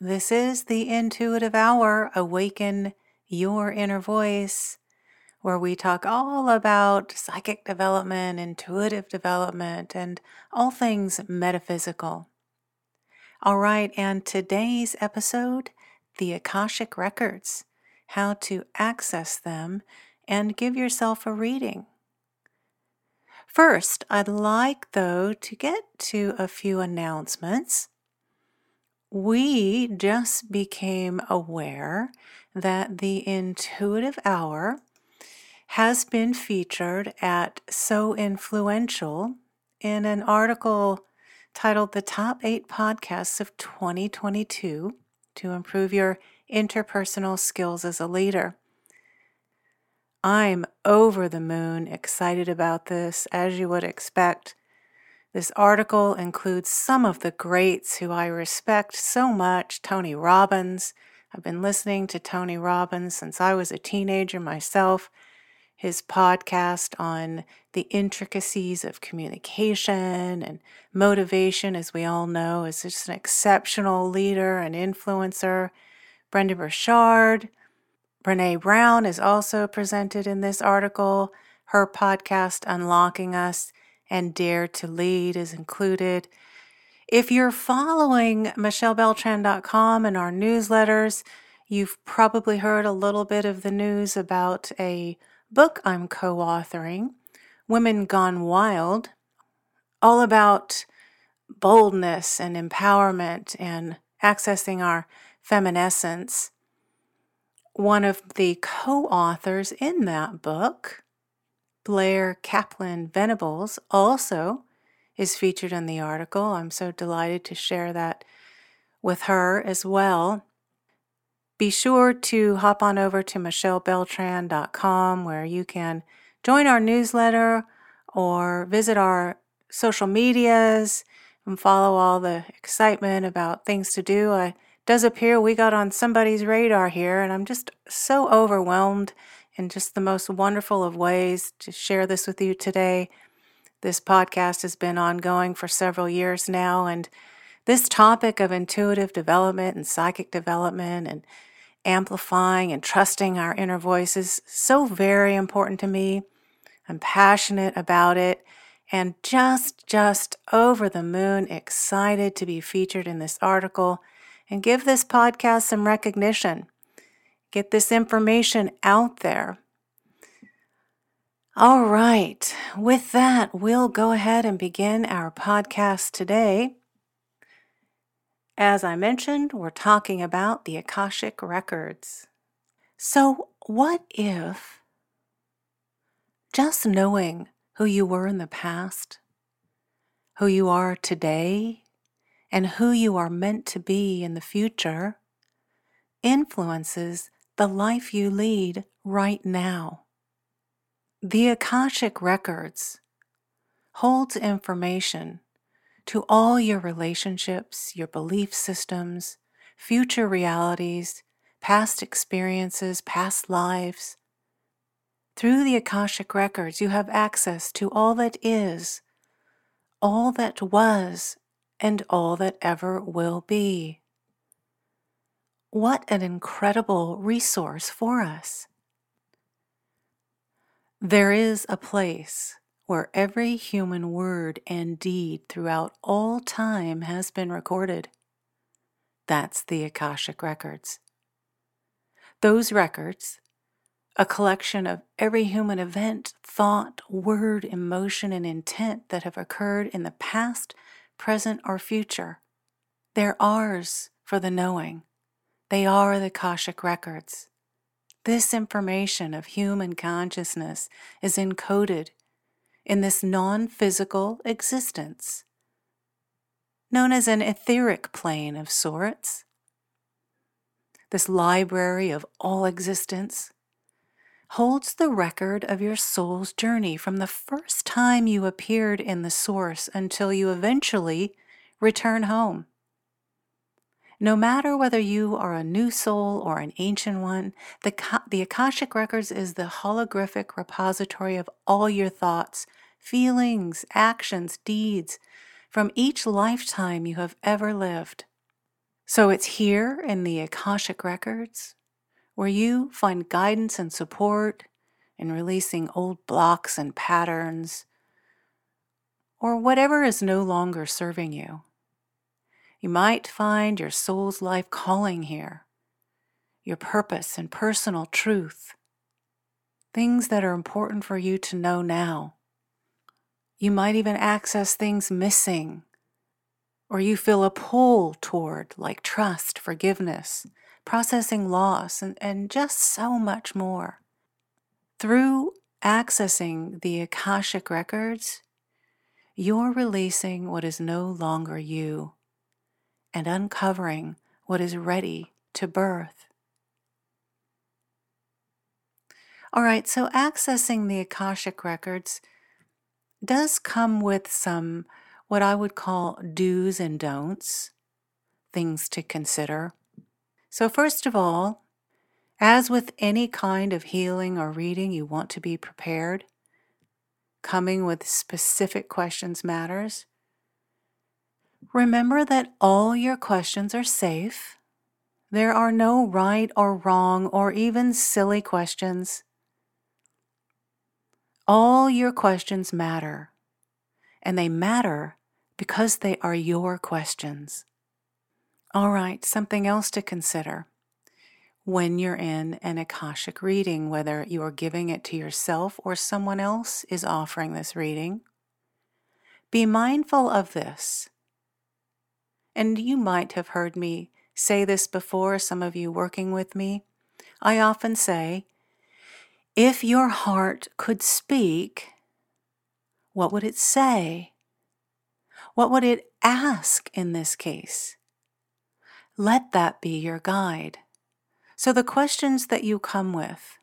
This is the Intuitive Hour Awaken Your Inner Voice, where we talk all about psychic development, intuitive development, and all things metaphysical. All right, and today's episode the Akashic Records, how to access them and give yourself a reading. First, I'd like, though, to get to a few announcements. We just became aware that the Intuitive Hour has been featured at So Influential in an article titled The Top 8 Podcasts of 2022 to Improve Your Interpersonal Skills as a Leader. I'm over the moon excited about this, as you would expect. This article includes some of the greats who I respect so much Tony Robbins. I've been listening to Tony Robbins since I was a teenager myself. His podcast on the intricacies of communication and motivation, as we all know, is just an exceptional leader and influencer. Brendon Burchard, Brene Brown is also presented in this article. Her podcast, Unlocking Us and Dare to Lead, is included. If you're following MichelleBeltran.com and our newsletters, you've probably heard a little bit of the news about a book I'm co authoring, Women Gone Wild, all about boldness and empowerment and accessing our feminescence one of the co authors in that book, Blair Kaplan Venables, also is featured in the article. I'm so delighted to share that with her as well. Be sure to hop on over to michellebeltran.com where you can join our newsletter or visit our social medias and follow all the excitement about things to do. I does appear we got on somebody's radar here, and I'm just so overwhelmed in just the most wonderful of ways to share this with you today. This podcast has been ongoing for several years now, and this topic of intuitive development and psychic development and amplifying and trusting our inner voice is so very important to me. I'm passionate about it and just, just over the moon excited to be featured in this article and give this podcast some recognition. Get this information out there. All right, with that, we'll go ahead and begin our podcast today. As I mentioned, we're talking about the Akashic Records. So, what if just knowing who you were in the past, who you are today, and who you are meant to be in the future influences the life you lead right now. The Akashic Records holds information to all your relationships, your belief systems, future realities, past experiences, past lives. Through the Akashic Records, you have access to all that is, all that was, and all that ever will be. What an incredible resource for us! There is a place where every human word and deed throughout all time has been recorded. That's the Akashic Records. Those records, a collection of every human event, thought, word, emotion, and intent that have occurred in the past, present, or future. They're ours for the knowing. They are the Akashic records. This information of human consciousness is encoded in this non physical existence, known as an etheric plane of sorts. this library of all existence, holds the record of your soul's journey from the first time you appeared in the source until you eventually return home. No matter whether you are a new soul or an ancient one, the, the Akashic Records is the holographic repository of all your thoughts, feelings, actions, deeds from each lifetime you have ever lived. So it's here in the Akashic Records where you find guidance and support in releasing old blocks and patterns, or whatever is no longer serving you. You might find your soul's life calling here, your purpose and personal truth, things that are important for you to know now. You might even access things missing, or you feel a pull toward, like trust, forgiveness, processing loss, and, and just so much more. Through accessing the Akashic records, you're releasing what is no longer you and uncovering what is ready to birth. All right, so accessing the Akashic records does come with some what I would call do's and don'ts, things to consider. So, first of all, as with any kind of healing or reading, you want to be prepared. Coming with specific questions matters. Remember that all your questions are safe. There are no right or wrong or even silly questions. All your questions matter, and they matter because they are your questions. All right, something else to consider when you're in an Akashic reading, whether you are giving it to yourself or someone else is offering this reading. Be mindful of this. And you might have heard me say this before, some of you working with me. I often say, if your heart could speak, what would it say? What would it ask in this case? Let that be your guide. So, the questions that you come with,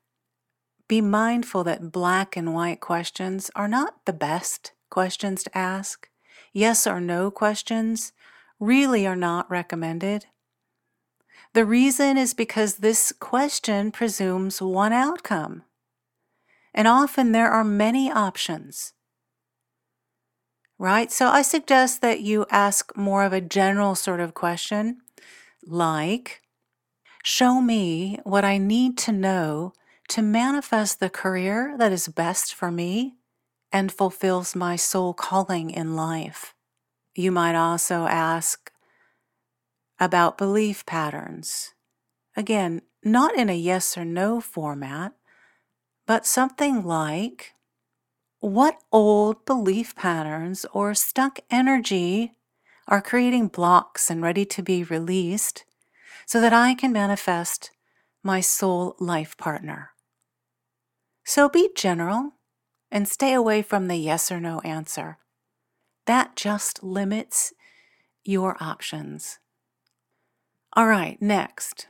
be mindful that black and white questions are not the best questions to ask. Yes or no questions really are not recommended. The reason is because this question presumes one outcome, and often there are many options. Right? So I suggest that you ask more of a general sort of question like, Show me what I need to know to manifest the career that is best for me and fulfills my soul calling in life. You might also ask about belief patterns. Again, not in a yes or no format, but something like what old belief patterns or stuck energy are creating blocks and ready to be released so that I can manifest my soul life partner. So be general and stay away from the yes or no answer. That just limits your options. All right, next.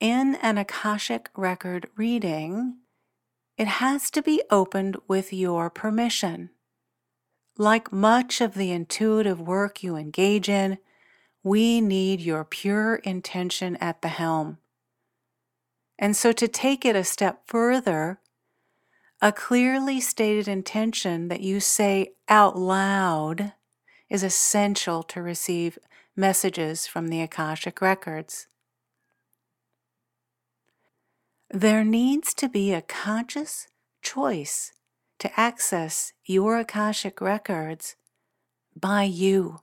In an Akashic record reading, it has to be opened with your permission. Like much of the intuitive work you engage in, we need your pure intention at the helm. And so, to take it a step further, a clearly stated intention that you say out loud is essential to receive messages from the Akashic Records. There needs to be a conscious choice to access your Akashic records by you.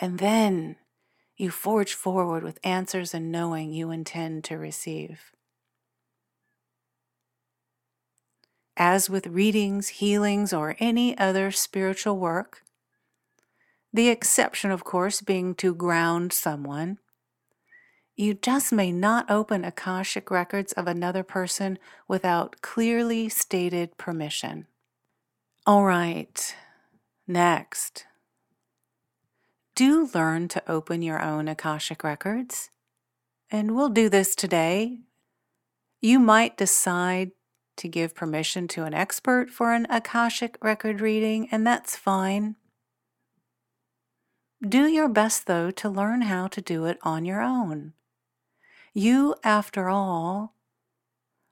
And then you forge forward with answers and knowing you intend to receive. As with readings, healings, or any other spiritual work, the exception, of course, being to ground someone you just may not open Akashic records of another person without clearly stated permission. All right, next. Do learn to open your own Akashic records. and we'll do this today. You might decide to give permission to an expert for an Akashic record reading, and that's fine. Do your best, though, to learn how to do it on your own. You, after all,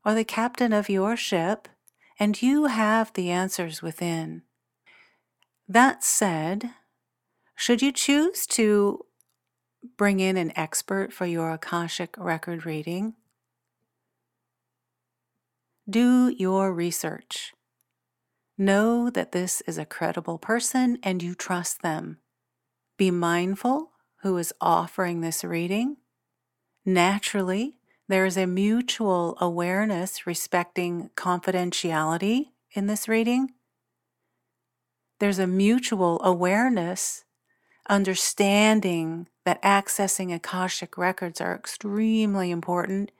are the captain of your ship, and you have the answers within. That said, should you choose to bring in an expert for your Akashic record reading, do your research. Know that this is a credible person and you trust them. Be mindful who is offering this reading. Naturally, there is a mutual awareness respecting confidentiality in this reading. There's a mutual awareness, understanding that accessing Akashic records are extremely important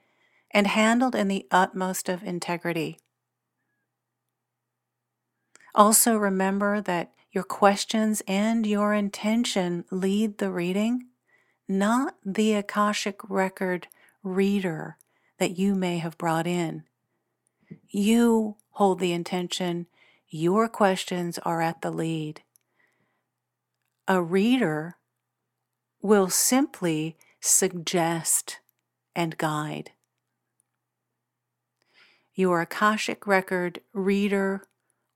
and handled in the utmost of integrity. Also, remember that your questions and your intention lead the reading, not the Akashic record reader that you may have brought in. You hold the intention, your questions are at the lead. A reader will simply suggest and guide. Your Akashic Record reader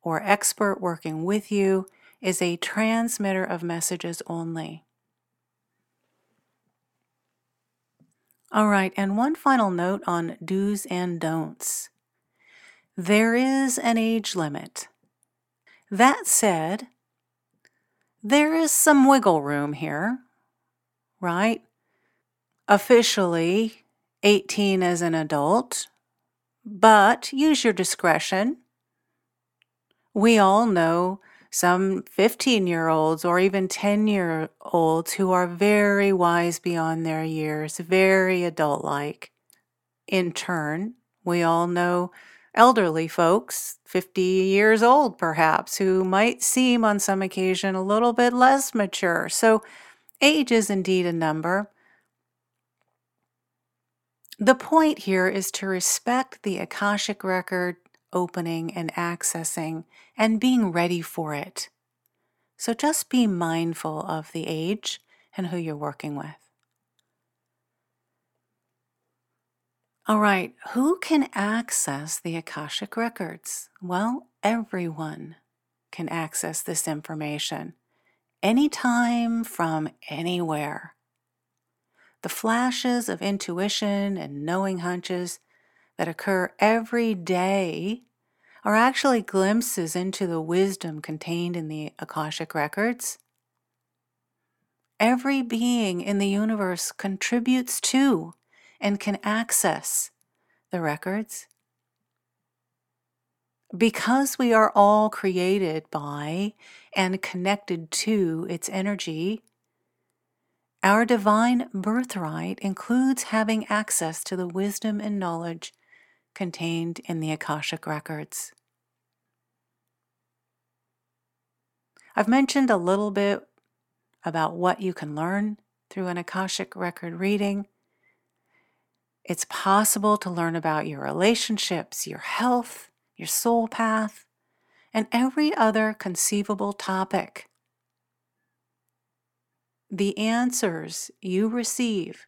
or expert working with you is a transmitter of messages only. All right, and one final note on do's and don'ts. There is an age limit. That said, there is some wiggle room here, right? Officially, 18 as an adult, but use your discretion. We all know some 15 year olds or even 10 year olds who are very wise beyond their years, very adult like. In turn, we all know elderly folks, 50 years old perhaps, who might seem on some occasion a little bit less mature. So, age is indeed a number. The point here is to respect the Akashic record opening and accessing and being ready for it. So just be mindful of the age and who you're working with. All right, who can access the Akashic records? Well, everyone can access this information anytime from anywhere. The flashes of intuition and knowing hunches that occur every day are actually glimpses into the wisdom contained in the Akashic records. Every being in the universe contributes to and can access the records. Because we are all created by and connected to its energy, our divine birthright includes having access to the wisdom and knowledge contained in the Akashic records. I've mentioned a little bit about what you can learn through an Akashic record reading. It's possible to learn about your relationships, your health, your soul path, and every other conceivable topic the answers you receive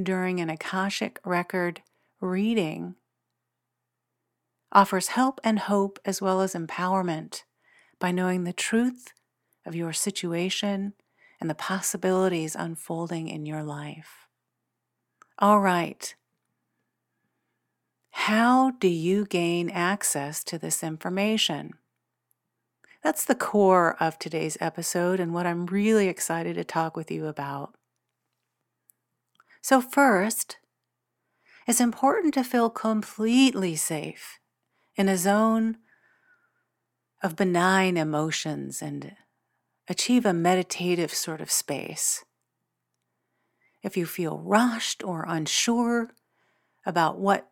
during an Akashic record reading offers help and hope as well as empowerment by knowing the truth of your situation and the possibilities unfolding in your life. All right. How do you gain access to this information? That's the core of today's episode and what I'm really excited to talk with you about. So, first, it's important to feel completely safe in a zone of benign emotions and achieve a meditative sort of space. If you feel rushed or unsure about what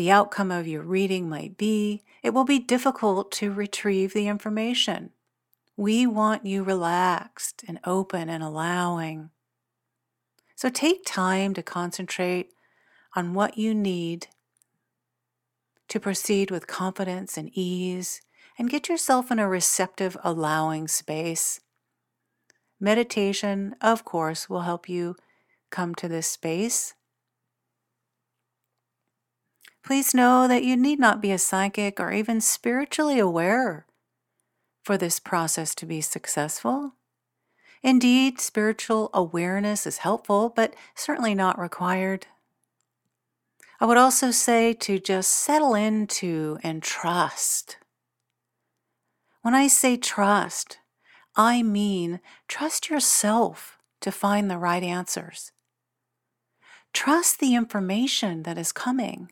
the outcome of your reading might be, it will be difficult to retrieve the information. We want you relaxed and open and allowing. So take time to concentrate on what you need to proceed with confidence and ease and get yourself in a receptive, allowing space. Meditation, of course, will help you come to this space. Please know that you need not be a psychic or even spiritually aware for this process to be successful. Indeed, spiritual awareness is helpful, but certainly not required. I would also say to just settle into and trust. When I say trust, I mean trust yourself to find the right answers. Trust the information that is coming.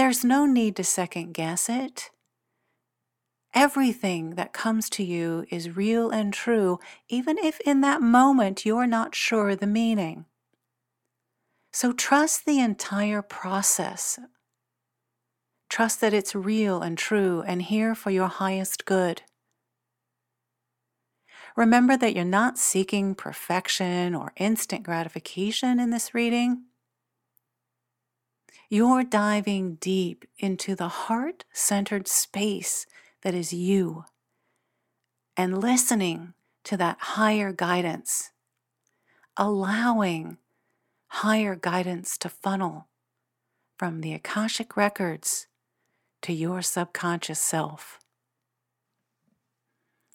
There's no need to second guess it. Everything that comes to you is real and true, even if in that moment you're not sure the meaning. So trust the entire process. Trust that it's real and true and here for your highest good. Remember that you're not seeking perfection or instant gratification in this reading. You're diving deep into the heart centered space that is you and listening to that higher guidance, allowing higher guidance to funnel from the Akashic records to your subconscious self.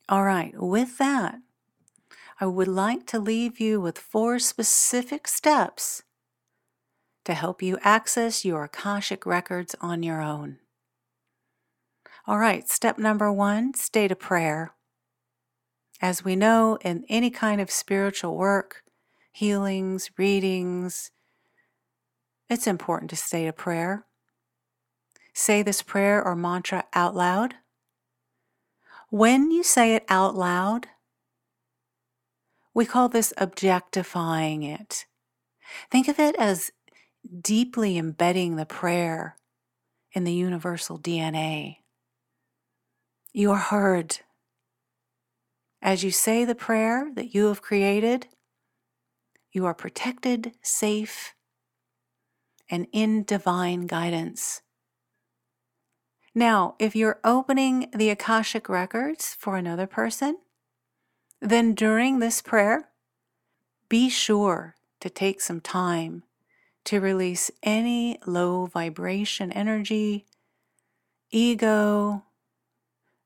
All right, with that, I would like to leave you with four specific steps to help you access your Akashic records on your own. All right, step number one state a prayer. As we know, in any kind of spiritual work, healings, readings, it's important to state a prayer. Say this prayer or mantra out loud. When you say it out loud, we call this objectifying it. Think of it as deeply embedding the prayer in the universal DNA. You are heard. As you say the prayer that you have created, you are protected, safe, and in divine guidance. Now, if you're opening the Akashic records for another person, then during this prayer, be sure to take some time to release any low vibration energy, ego,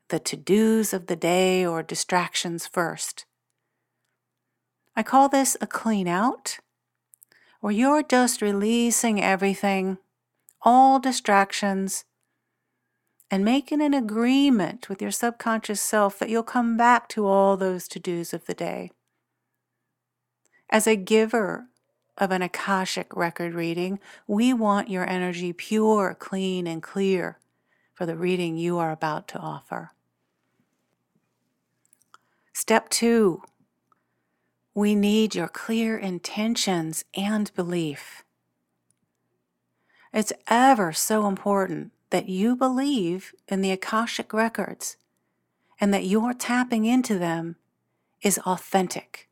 the to dos of the day or distractions first. I call this a clean out, where you're just releasing everything, all distractions, and making an agreement with your subconscious self that you'll come back to all those to dos of the day. As a giver of an Akashic record reading, we want your energy pure, clean, and clear for the reading you are about to offer. Step two, we need your clear intentions and belief. It's ever so important that you believe in the Akashic records and that your tapping into them is authentic.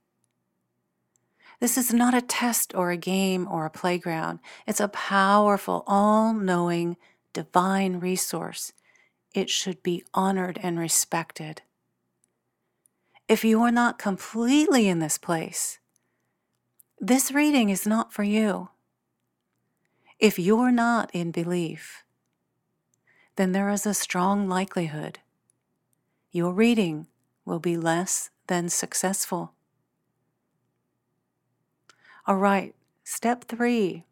This is not a test or a game or a playground. It's a powerful, all knowing, divine resource. It should be honored and respected if you are not completely in this place, this reading is not for you. If you're not in belief, then there is a strong likelihood your reading will be less than successful. All right, step three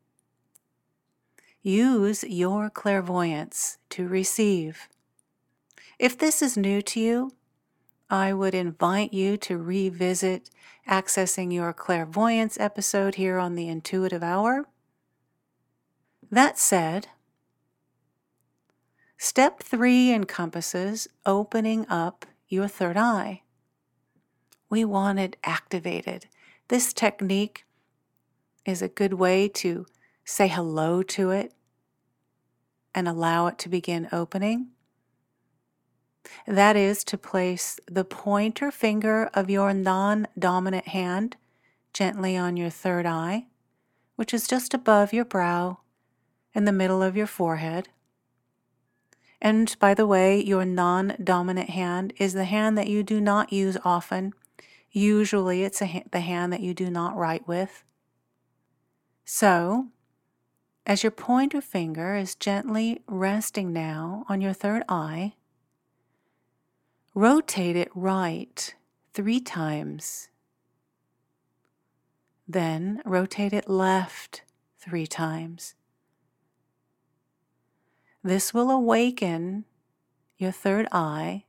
use your clairvoyance to receive. If this is new to you, I would invite you to revisit accessing your clairvoyance episode here on the Intuitive Hour. That said, step three encompasses opening up your third eye. We want it activated. This technique is a good way to say hello to it and allow it to begin opening. That is to place the pointer finger of your non dominant hand gently on your third eye, which is just above your brow in the middle of your forehead. And by the way, your non dominant hand is the hand that you do not use often. Usually, it's ha- the hand that you do not write with. So, as your pointer finger is gently resting now on your third eye, rotate it right three times. Then rotate it left three times. This will awaken your third eye,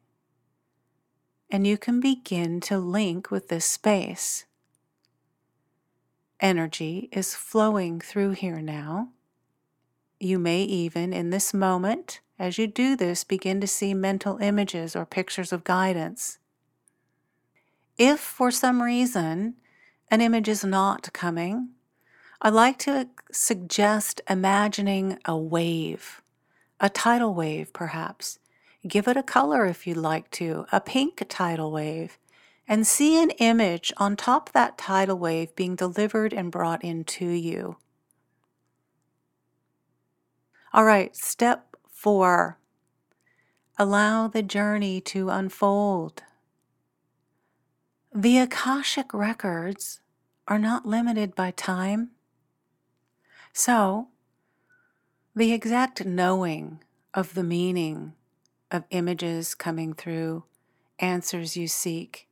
and you can begin to link with this space. Energy is flowing through here now. You may even, in this moment, as you do this, begin to see mental images or pictures of guidance. If for some reason an image is not coming, I like to suggest imagining a wave a tidal wave, perhaps. Give it a color if you'd like to, a pink tidal wave, and see an image on top of that tidal wave being delivered and brought into you. All right, step four allow the journey to unfold. The Akashic records are not limited by time. So, the exact knowing of the meaning of images coming through, answers you seek,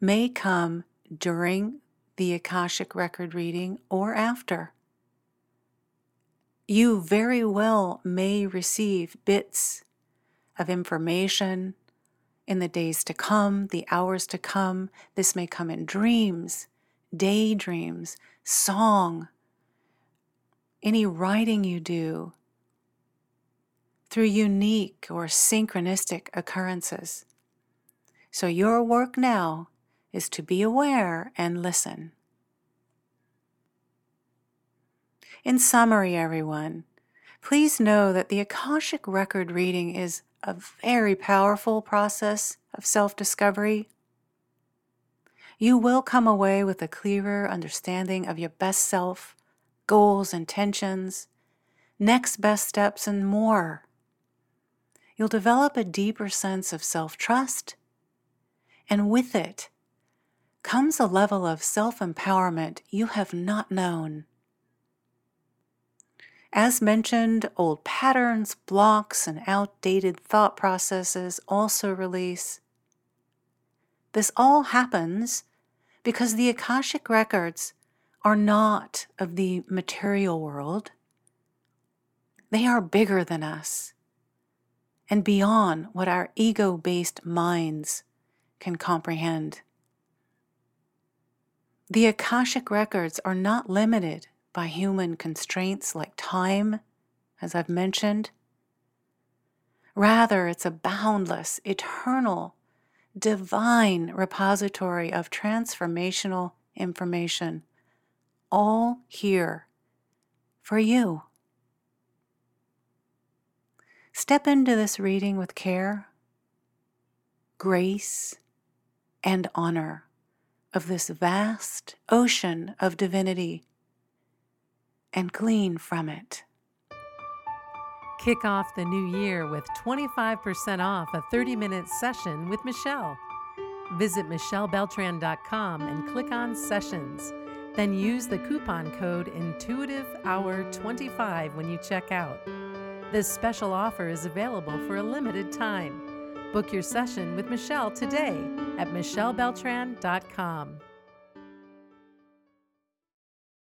may come during the Akashic record reading or after. You very well may receive bits of information in the days to come, the hours to come. This may come in dreams, daydreams, song, any writing you do, through unique or synchronistic occurrences. So, your work now is to be aware and listen. In summary, everyone, please know that the Akashic Record reading is a very powerful process of self discovery. You will come away with a clearer understanding of your best self goals, intentions, next best steps, and more. You'll develop a deeper sense of self trust, and with it comes a level of self empowerment you have not known. As mentioned, old patterns, blocks, and outdated thought processes also release. This all happens because the Akashic records are not of the material world. They are bigger than us and beyond what our ego based minds can comprehend. The Akashic records are not limited by human constraints like time, as I've mentioned. Rather, it's a boundless, eternal, divine repository of transformational information all here for you. Step into this reading with care, grace, and honor of this vast ocean of divinity and glean from it. Kick off the new year with 25% off a 30 minute session with Michelle. Visit michellebeltran.com and click on Sessions then use the coupon code INTUITIVEHOUR25 when you check out. This special offer is available for a limited time. Book your session with Michelle today at michellebeltran.com.